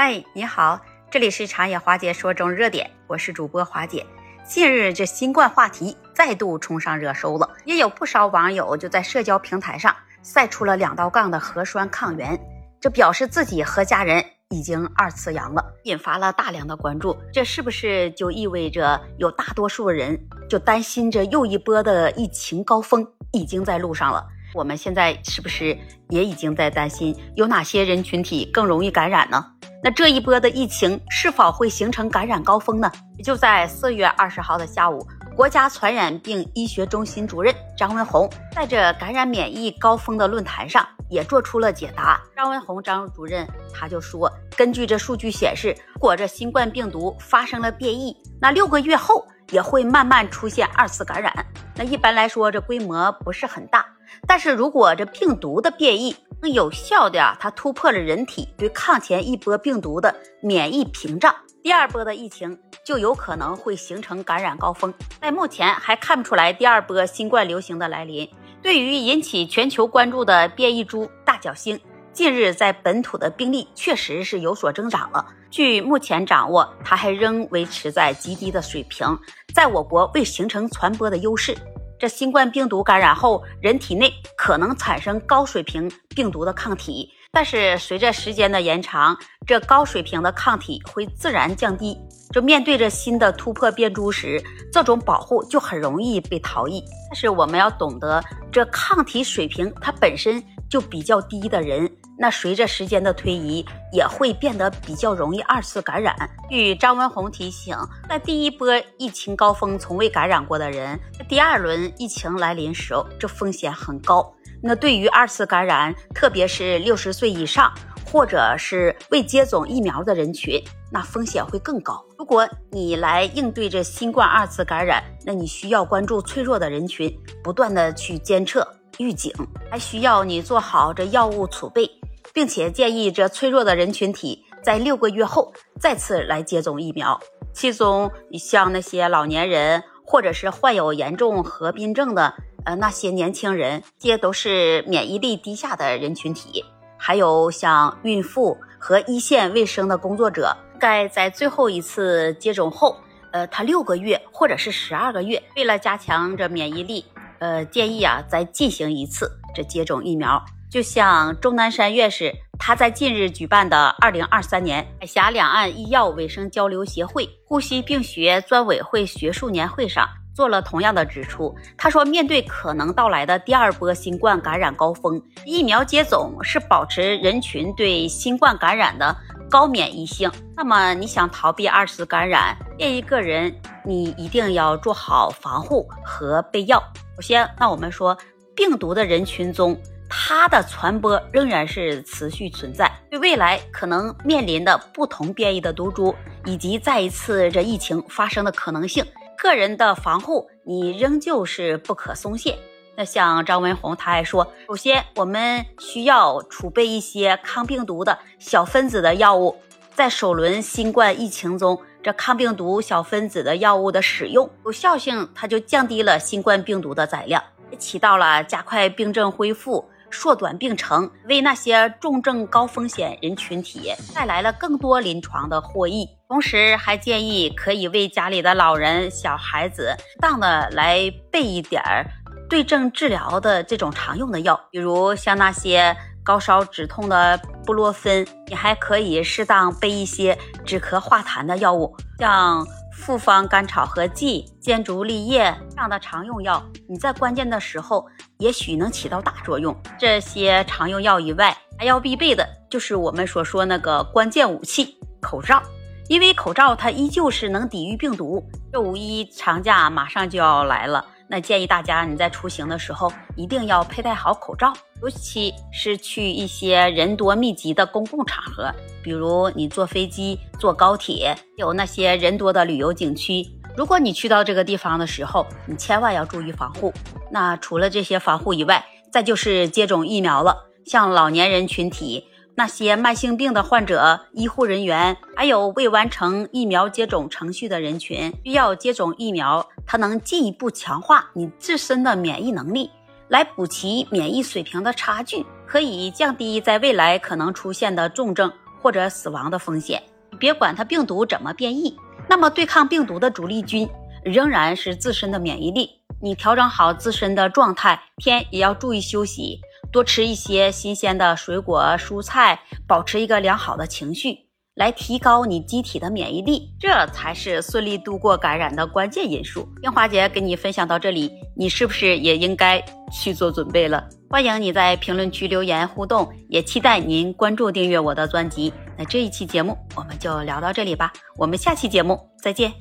嗨，你好，这里是长野华姐说中热点，我是主播华姐。近日，这新冠话题再度冲上热搜了，也有不少网友就在社交平台上晒出了两道杠的核酸抗原，这表示自己和家人已经二次阳了，引发了大量的关注。这是不是就意味着有大多数人就担心着又一波的疫情高峰已经在路上了？我们现在是不是也已经在担心有哪些人群体更容易感染呢？那这一波的疫情是否会形成感染高峰呢？就在四月二十号的下午，国家传染病医学中心主任张文宏在这感染免疫高峰的论坛上也做出了解答。张文宏张主任他就说，根据这数据显示，如果这新冠病毒发生了变异，那六个月后也会慢慢出现二次感染。那一般来说，这规模不是很大。但是如果这病毒的变异能有效的啊，它突破了人体对抗前一波病毒的免疫屏障，第二波的疫情就有可能会形成感染高峰。在目前还看不出来第二波新冠流行的来临。对于引起全球关注的变异株大角星，近日在本土的病例确实是有所增长了。据目前掌握，它还仍维持在极低的水平，在我国未形成传播的优势。这新冠病毒感染后，人体内可能产生高水平病毒的抗体，但是随着时间的延长，这高水平的抗体会自然降低。就面对着新的突破变株时，这种保护就很容易被逃逸。但是我们要懂得，这抗体水平它本身就比较低的人。那随着时间的推移，也会变得比较容易二次感染。据张文宏提醒，在第一波疫情高峰从未感染过的人，第二轮疫情来临时，这风险很高。那对于二次感染，特别是六十岁以上或者是未接种疫苗的人群，那风险会更高。如果你来应对这新冠二次感染，那你需要关注脆弱的人群，不断的去监测预警，还需要你做好这药物储备。并且建议这脆弱的人群体在六个月后再次来接种疫苗。其中，像那些老年人，或者是患有严重合并症的呃那些年轻人，这些都是免疫力低下的人群体。还有像孕妇和一线卫生的工作者，该在最后一次接种后，呃，他六个月或者是十二个月，为了加强这免疫力，呃，建议啊再进行一次这接种疫苗。就像钟南山院士，他在近日举办的二零二三年海峡两岸医药卫生交流协会呼吸病学专委会学术年会上做了同样的指出。他说，面对可能到来的第二波新冠感染高峰，疫苗接种是保持人群对新冠感染的高免疫性。那么，你想逃避二次感染，建议个人你一定要做好防护和备药。首先，那我们说病毒的人群中。它的传播仍然是持续存在，对未来可能面临的不同变异的毒株，以及再一次这疫情发生的可能性，个人的防护你仍旧是不可松懈。那像张文宏他还说，首先我们需要储备一些抗病毒的小分子的药物，在首轮新冠疫情中，这抗病毒小分子的药物的使用有效性，它就降低了新冠病毒的载量，起到了加快病症恢复。缩短病程，为那些重症高风险人群体带来了更多临床的获益。同时，还建议可以为家里的老人、小孩子适当的来备一点儿对症治疗的这种常用的药，比如像那些高烧止痛的布洛芬，你还可以适当备一些止咳化痰的药物，像。复方甘草和剂、坚竹利叶这样的常用药，你在关键的时候也许能起到大作用。这些常用药以外，还要必备的就是我们所说那个关键武器——口罩，因为口罩它依旧是能抵御病毒。这五一长假马上就要来了。那建议大家你在出行的时候一定要佩戴好口罩，尤其是去一些人多密集的公共场合，比如你坐飞机、坐高铁，有那些人多的旅游景区。如果你去到这个地方的时候，你千万要注意防护。那除了这些防护以外，再就是接种疫苗了，像老年人群体。那些慢性病的患者、医护人员，还有未完成疫苗接种程序的人群，需要接种疫苗，它能进一步强化你自身的免疫能力，来补齐免疫水平的差距，可以降低在未来可能出现的重症或者死亡的风险。别管它病毒怎么变异，那么对抗病毒的主力军仍然是自身的免疫力。你调整好自身的状态，天也要注意休息，多吃一些新鲜的水果蔬菜，保持一个良好的情绪，来提高你机体的免疫力，这才是顺利度过感染的关键因素。英华姐跟你分享到这里，你是不是也应该去做准备了？欢迎你在评论区留言互动，也期待您关注订阅我的专辑。那这一期节目我们就聊到这里吧，我们下期节目再见。